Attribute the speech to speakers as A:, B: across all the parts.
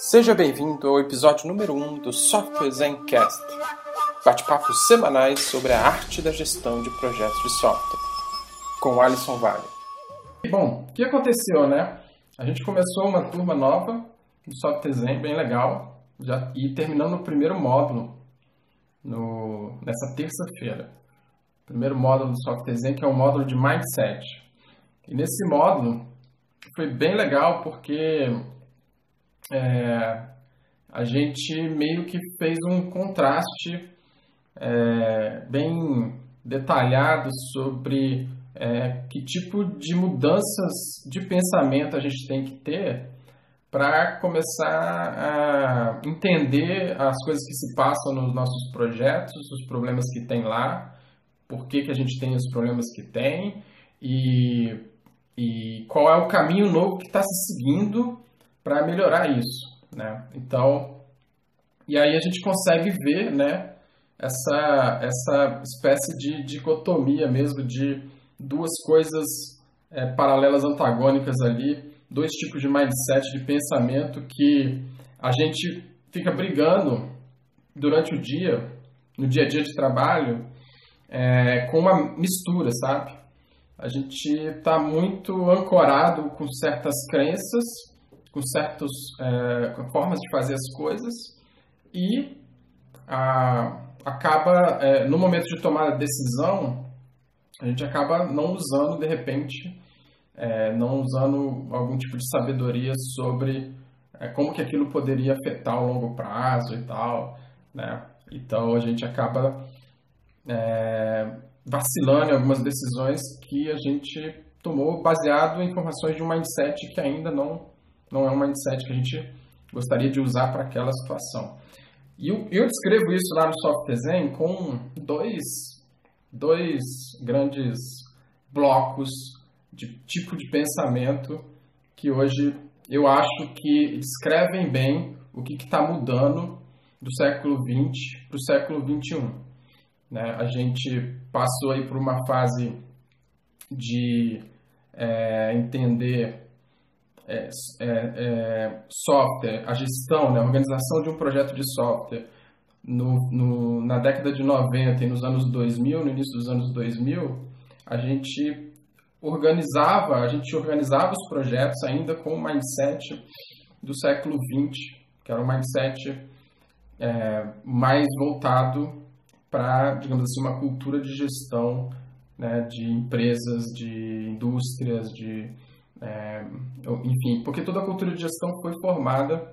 A: Seja bem-vindo ao episódio número 1 um do Software Zencast, bate-papos semanais sobre a arte da gestão de projetos de software, com Alisson Vale.
B: Bom, o que aconteceu, né? A gente começou uma turma nova do Software Zen, bem legal, já, e terminando o primeiro módulo no, nessa terça-feira. Primeiro módulo do Software Zen, que é o módulo de Mindset. E nesse módulo foi bem legal porque é, a gente meio que fez um contraste é, bem detalhado sobre é, que tipo de mudanças de pensamento a gente tem que ter para começar a entender as coisas que se passam nos nossos projetos, os problemas que tem lá, por que, que a gente tem os problemas que tem e, e qual é o caminho novo que está se seguindo para melhorar isso, né? Então, e aí a gente consegue ver, né, essa, essa espécie de dicotomia mesmo de duas coisas é, paralelas antagônicas ali, dois tipos de mindset, de pensamento que a gente fica brigando durante o dia, no dia a dia de trabalho, é, com uma mistura, sabe? A gente está muito ancorado com certas crenças com certas é, formas de fazer as coisas e a, acaba, é, no momento de tomar a decisão, a gente acaba não usando, de repente, é, não usando algum tipo de sabedoria sobre como que aquilo poderia afetar o longo prazo e tal, né? Então a gente acaba vacilando em algumas decisões que a gente tomou baseado em informações de um mindset que ainda não não é um mindset que a gente gostaria de usar para aquela situação. E eu, eu descrevo isso lá no Soft Design com dois, dois grandes blocos de tipo de pensamento que hoje eu acho que descrevem bem o que está mudando do século XX para o século XXI. Né? A gente passou aí por uma fase de é, entender é, é, é, software, a gestão, né, a organização de um projeto de software no, no, na década de 90 e nos anos 2000, no início dos anos 2000, a gente organizava, a gente organizava os projetos ainda com o mindset do século 20, que era um mindset é, mais voltado para, digamos assim, uma cultura de gestão né, de empresas, de indústrias, de é, enfim, porque toda a cultura de gestão foi formada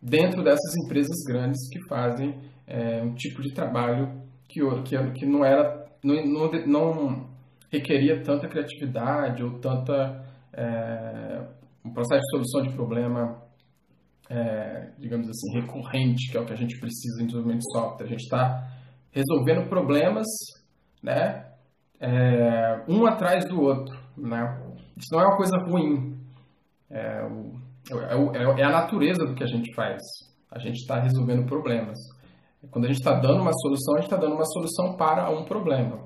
B: dentro dessas empresas grandes que fazem é, um tipo de trabalho que, que, que não era não, não, não requeria tanta criatividade ou tanta é, um processo de solução de problema é, digamos assim recorrente que é o que a gente precisa em desenvolvimento de software. A gente está resolvendo problemas né é, um atrás do outro né isso não é uma coisa ruim. É, o, é, é, é a natureza do que a gente faz. A gente está resolvendo problemas. Quando a gente está dando uma solução, a gente está dando uma solução para um problema.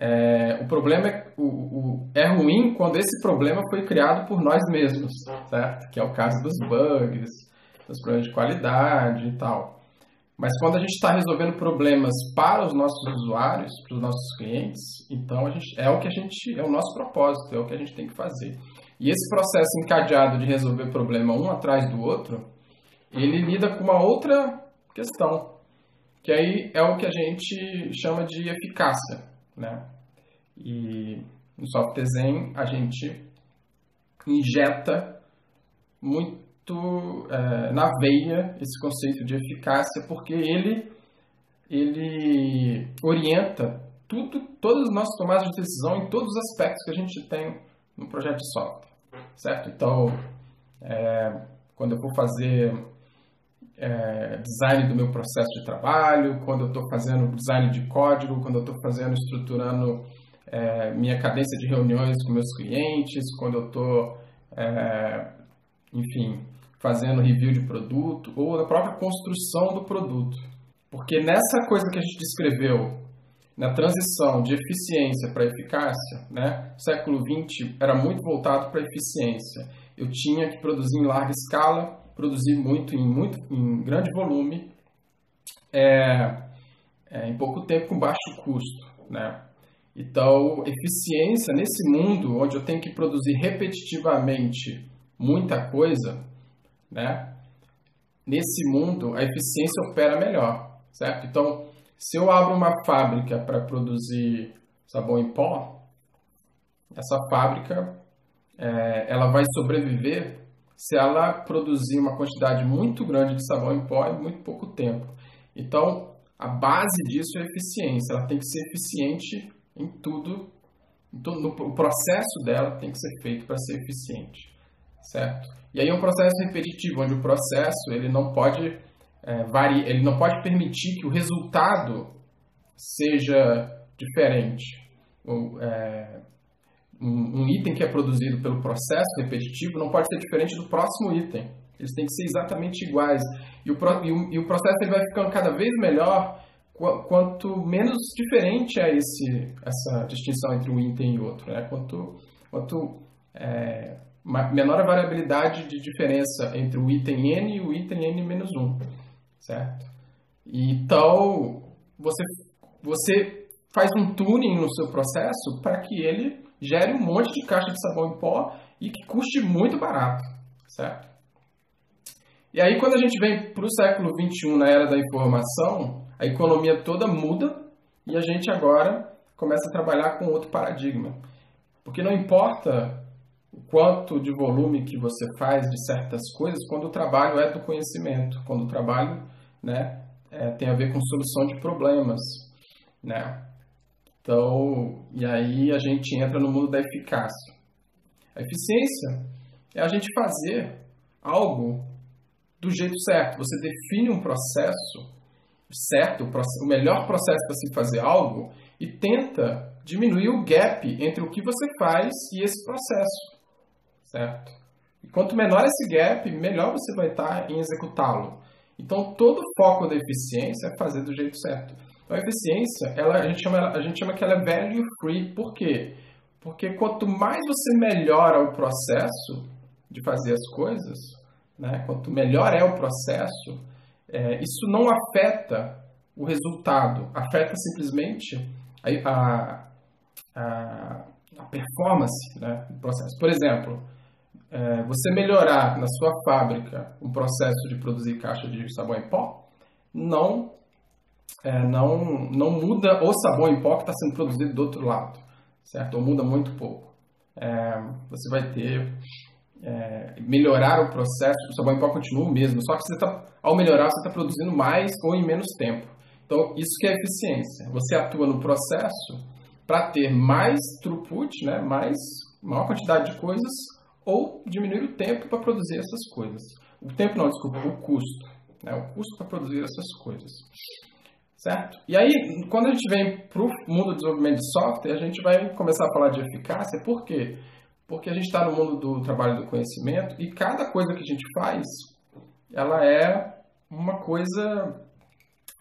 B: É, o problema é, o, o, é ruim quando esse problema foi criado por nós mesmos, certo? Que é o caso dos bugs, dos problemas de qualidade e tal. Mas quando a gente está resolvendo problemas para os nossos usuários, para os nossos clientes, então gente, é o que a gente é o nosso propósito, é o que a gente tem que fazer. E esse processo encadeado de resolver problema um atrás do outro, ele lida com uma outra questão, que aí é o que a gente chama de eficácia, né? E no software Zen a gente injeta muito é, na veia esse conceito de eficácia, porque ele, ele orienta tudo, todas as nossas tomadas de decisão em todos os aspectos que a gente tem no projeto de software, certo? Então, é, quando eu for fazer é, design do meu processo de trabalho, quando eu estou fazendo design de código, quando eu estou fazendo, estruturando é, minha cadência de reuniões com meus clientes, quando eu estou, é, enfim, fazendo review de produto ou da própria construção do produto. Porque nessa coisa que a gente descreveu, na transição de eficiência para eficácia, né, o século XX era muito voltado para eficiência. eu tinha que produzir em larga escala, produzir muito em, muito, em grande volume, é, é, em pouco tempo com baixo custo. Né? Então, eficiência nesse mundo onde eu tenho que produzir repetitivamente muita coisa, né? nesse mundo a eficiência opera melhor, certo? Então, se eu abro uma fábrica para produzir sabão em pó, essa fábrica é, ela vai sobreviver se ela produzir uma quantidade muito grande de sabão em pó em muito pouco tempo. Então, a base disso é eficiência. Ela tem que ser eficiente em tudo. Então, o processo dela tem que ser feito para ser eficiente, certo? E aí é um processo repetitivo, onde o processo ele não pode é, varia, ele não pode permitir que o resultado seja diferente. Ou, é, um, um, item que é produzido pelo processo repetitivo não pode ser diferente do próximo item. Eles têm que ser exatamente iguais. E o, e o, e o processo ele vai ficando cada vez melhor quanto menos diferente é esse, essa distinção entre um item e outro. Né? Quanto, quanto é, menor a variabilidade de diferença entre o item n e o item n menos 1 certo? Então, você, você faz um tuning no seu processo para que ele gere um monte de caixa de sabão em pó e que custe muito barato, certo? E aí, quando a gente vem para o século XXI, na era da informação, a economia toda muda e a gente agora começa a trabalhar com outro paradigma. Porque não importa o quanto de volume que você faz de certas coisas quando o trabalho é do conhecimento, quando o trabalho né, é, tem a ver com solução de problemas, né? Então, e aí a gente entra no mundo da eficácia. A eficiência é a gente fazer algo do jeito certo. Você define um processo certo, o melhor processo para se fazer algo e tenta diminuir o gap entre o que você faz e esse processo, certo? E quanto menor esse gap, melhor você vai estar em executá-lo. Então, todo o foco da eficiência é fazer do jeito certo. Então, a eficiência, ela, a, gente chama, a gente chama que ela é value free. Por quê? Porque quanto mais você melhora o processo de fazer as coisas, né, quanto melhor é o processo, é, isso não afeta o resultado, afeta simplesmente a, a, a performance né, do processo. Por exemplo, é, você melhorar na sua fábrica o processo de produzir caixa de sabão em pó, não, é, não, não muda o sabão em pó que está sendo produzido do outro lado, certo? Ou muda muito pouco. É, você vai ter é, melhorar o processo, o sabão em pó continua o mesmo, só que você tá, ao melhorar você está produzindo mais ou em menos tempo. Então isso que é eficiência. Você atua no processo para ter mais throughput, né, mais maior quantidade de coisas ou diminuir o tempo para produzir essas coisas. O tempo não, desculpa, o custo. Né? O custo para produzir essas coisas. Certo? E aí, quando a gente vem para o mundo do desenvolvimento de software, a gente vai começar a falar de eficácia. Por quê? Porque a gente está no mundo do trabalho do conhecimento e cada coisa que a gente faz, ela é uma coisa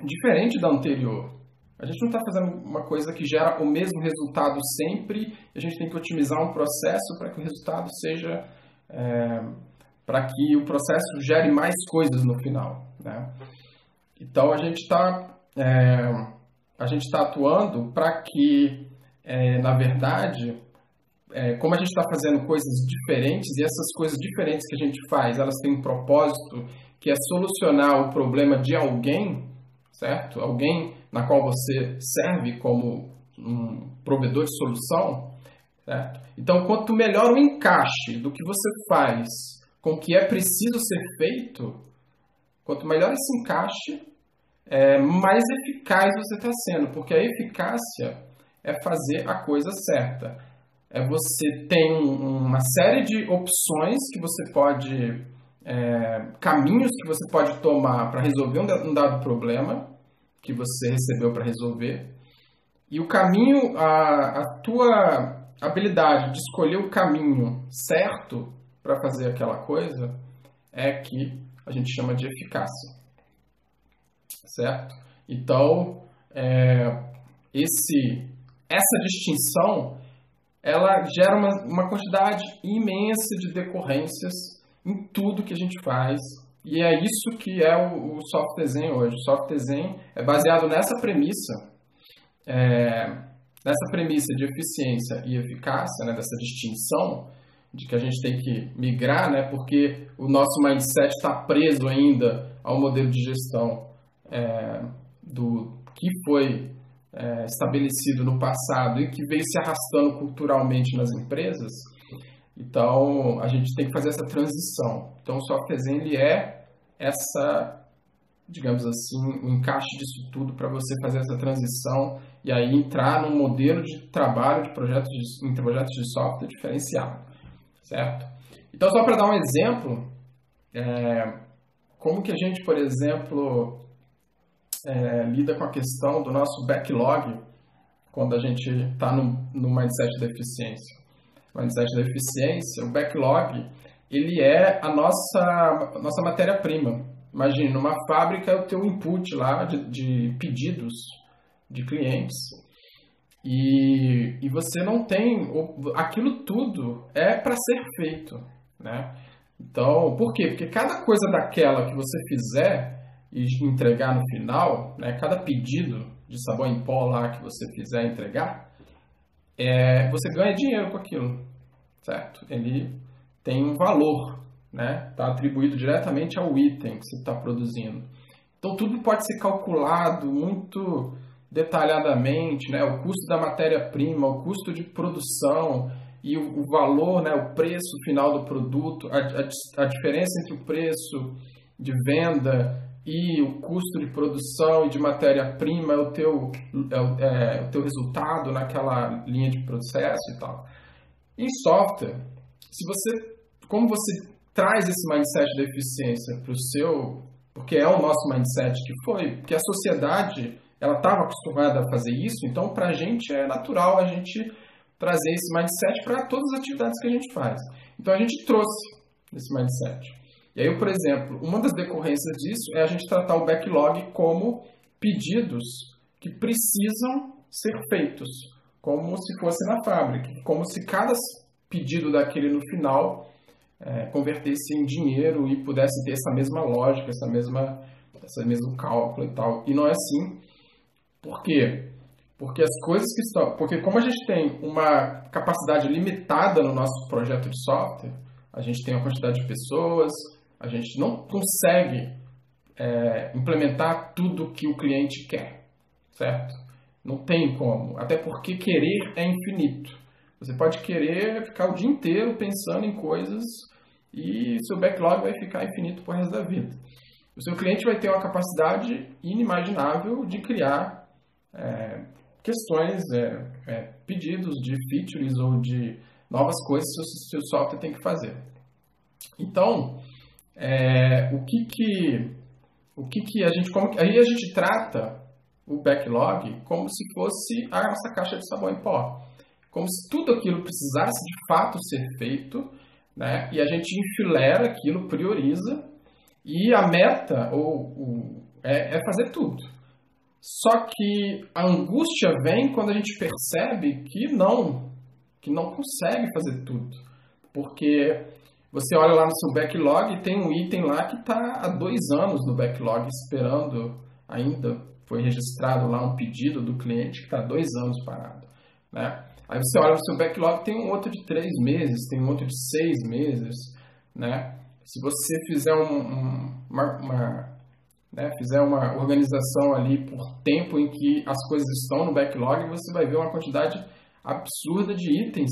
B: diferente da anterior. A gente não está fazendo uma coisa que gera o mesmo resultado sempre, a gente tem que otimizar um processo para que o resultado seja. É, para que o processo gere mais coisas no final. Né? Então a gente está é, a gente está atuando para que, é, na verdade, é, como a gente está fazendo coisas diferentes e essas coisas diferentes que a gente faz, elas têm um propósito que é solucionar o problema de alguém, certo? Alguém na qual você serve como um provedor de solução, certo? Então, quanto melhor o encaixe do que você faz com o que é preciso ser feito, quanto melhor esse encaixe, é, mais eficaz você está sendo, porque a eficácia é fazer a coisa certa. É você tem uma série de opções que você pode, é, caminhos que você pode tomar para resolver um dado problema, que você recebeu para resolver. E o caminho, a, a tua habilidade de escolher o caminho certo para fazer aquela coisa é que a gente chama de eficácia. Certo? Então, é, esse, essa distinção ela gera uma, uma quantidade imensa de decorrências em tudo que a gente faz. E é isso que é o, o soft design hoje. O soft design é baseado nessa premissa, é, nessa premissa de eficiência e eficácia, né, dessa distinção de que a gente tem que migrar, né, porque o nosso mindset está preso ainda ao modelo de gestão é, do que foi é, estabelecido no passado e que veio se arrastando culturalmente nas empresas. Então, a gente tem que fazer essa transição. Então, o design ele é essa, digamos assim, o um encaixe disso tudo para você fazer essa transição e aí entrar num modelo de trabalho de projetos de, em projetos de software diferenciado, certo? Então, só para dar um exemplo, é, como que a gente, por exemplo, é, lida com a questão do nosso backlog quando a gente está no, no mindset da eficiência. Mindset da eficiência, o backlog, ele é a nossa, nossa matéria-prima. Imagine, numa fábrica, o teu input lá de, de pedidos de clientes e, e você não tem aquilo tudo é para ser feito, né? Então, por quê? Porque cada coisa daquela que você fizer e entregar no final, né, cada pedido de sabão em pó lá que você fizer entregar, é, você ganha dinheiro com aquilo, certo? Ele tem um valor, né? Está atribuído diretamente ao item que você está produzindo. Então tudo pode ser calculado muito detalhadamente, né? O custo da matéria-prima, o custo de produção e o, valor, né? O preço final do produto, a, a, a diferença entre o preço de venda e o custo de produção e de matéria-prima é o teu, é, é, o teu resultado naquela linha de processo e tal. Em software, se você, como você traz esse mindset da eficiência para o seu, porque é o nosso mindset que foi, porque a sociedade ela estava acostumada a fazer isso, então para a gente é natural a gente trazer esse mindset para todas as atividades que a gente faz. Então a gente trouxe esse mindset. E aí, por exemplo, uma das decorrências disso é a gente tratar o backlog como pedidos que precisam ser feitos, como se fosse na fábrica, como se cada pedido daquele no final é, convertesse em dinheiro e pudesse ter essa mesma lógica, essa mesma, esse mesmo cálculo e tal. E não é assim. Por quê? Porque as coisas que estão. Porque como a gente tem uma capacidade limitada no nosso projeto de software, a gente tem uma quantidade de pessoas, a gente não consegue é, implementar tudo que o cliente quer, certo? Não tem como. Até porque querer é infinito. Você pode querer ficar o dia inteiro pensando em coisas e seu backlog vai ficar infinito por resto da vida. O seu cliente vai ter uma capacidade inimaginável de criar é, questões, é, é, pedidos de features ou de novas coisas que o seu software tem que fazer. Então, é, o que que o que que a gente como aí a gente trata o backlog como se fosse a nossa caixa de sabão em pó, como se tudo aquilo precisasse de fato ser feito, né? E a gente enfilera aquilo, prioriza e a meta ou, ou é, é fazer tudo. Só que a angústia vem quando a gente percebe que não, que não consegue fazer tudo, porque você olha lá no seu backlog e tem um item lá que está há dois anos no backlog esperando ainda. Foi registrado lá um pedido do cliente que está dois anos parado. Né? Aí você olha no seu backlog tem um outro de três meses, tem um outro de seis meses. Né? Se você fizer um, um, uma, uma né, fizer uma organização ali por tempo em que as coisas estão no backlog, você vai ver uma quantidade absurda de itens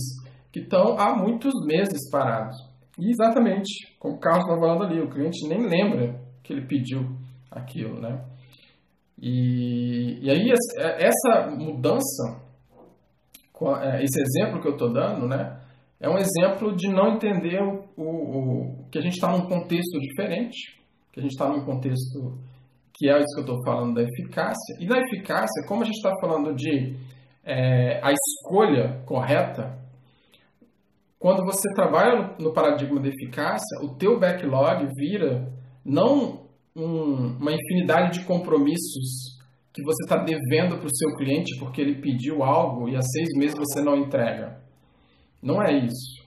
B: que estão há muitos meses parados. E exatamente, como o Carlos estava falando ali, o cliente nem lembra que ele pediu aquilo, né? E, e aí essa mudança, esse exemplo que eu estou dando, né? É um exemplo de não entender o, o, o que a gente está num contexto diferente, que a gente está num contexto que é isso que eu estou falando da eficácia. E na eficácia, como a gente está falando de é, a escolha correta, quando você trabalha no paradigma da eficácia, o teu backlog vira não um, uma infinidade de compromissos que você está devendo para o seu cliente porque ele pediu algo e há seis meses você não entrega. Não é isso.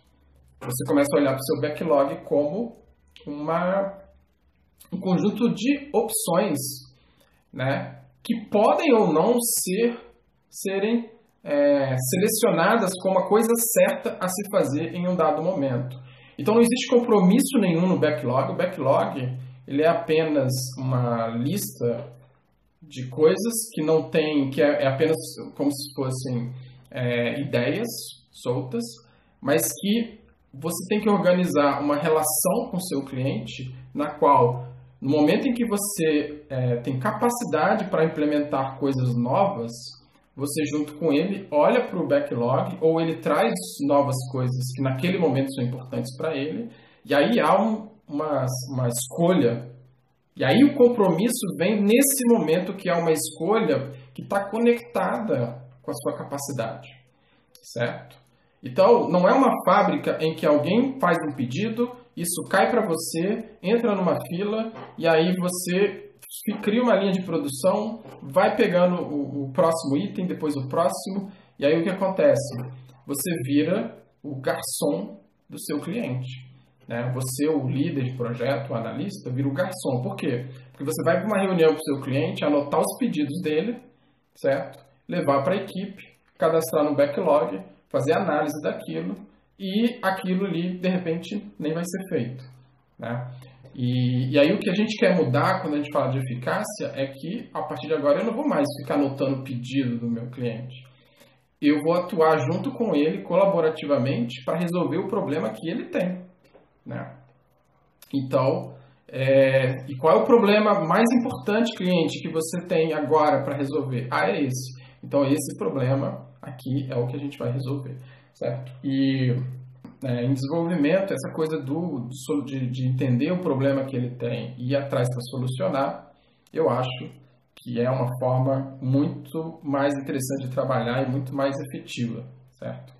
B: Você começa a olhar para o seu backlog como uma, um conjunto de opções né, que podem ou não ser serem é, selecionadas como a coisa certa a se fazer em um dado momento. Então não existe compromisso nenhum no backlog. O backlog ele é apenas uma lista de coisas que não tem, que é, é apenas como se fossem é, ideias soltas, mas que você tem que organizar uma relação com seu cliente na qual, no momento em que você é, tem capacidade para implementar coisas novas, você junto com ele olha para o backlog ou ele traz novas coisas que naquele momento são importantes para ele, e aí há um, uma, uma escolha. E aí o compromisso vem nesse momento que é uma escolha que está conectada com a sua capacidade, certo? Então, não é uma fábrica em que alguém faz um pedido, isso cai para você, entra numa fila e aí você cria uma linha de produção, vai pegando o, o próximo item, depois o próximo, e aí o que acontece? Você vira o garçom do seu cliente. Né? Você, o líder de projeto, o analista, vira o garçom. Por quê? Porque você vai para uma reunião com o seu cliente, anotar os pedidos dele, certo? Levar para a equipe, cadastrar no backlog, fazer análise daquilo e aquilo ali, de repente, nem vai ser feito. Né? E, e aí o que a gente quer mudar quando a gente fala de eficácia é que, a partir de agora, eu não vou mais ficar anotando o pedido do meu cliente. Eu vou atuar junto com ele, colaborativamente, para resolver o problema que ele tem. Né? Então, é, e qual é o problema mais importante, cliente, que você tem agora para resolver? Ah, é esse. Então, esse problema aqui é o que a gente vai resolver, certo? E é, em desenvolvimento, essa coisa do, de, de entender o problema que ele tem e ir atrás para solucionar, eu acho que é uma forma muito mais interessante de trabalhar e muito mais efetiva, certo?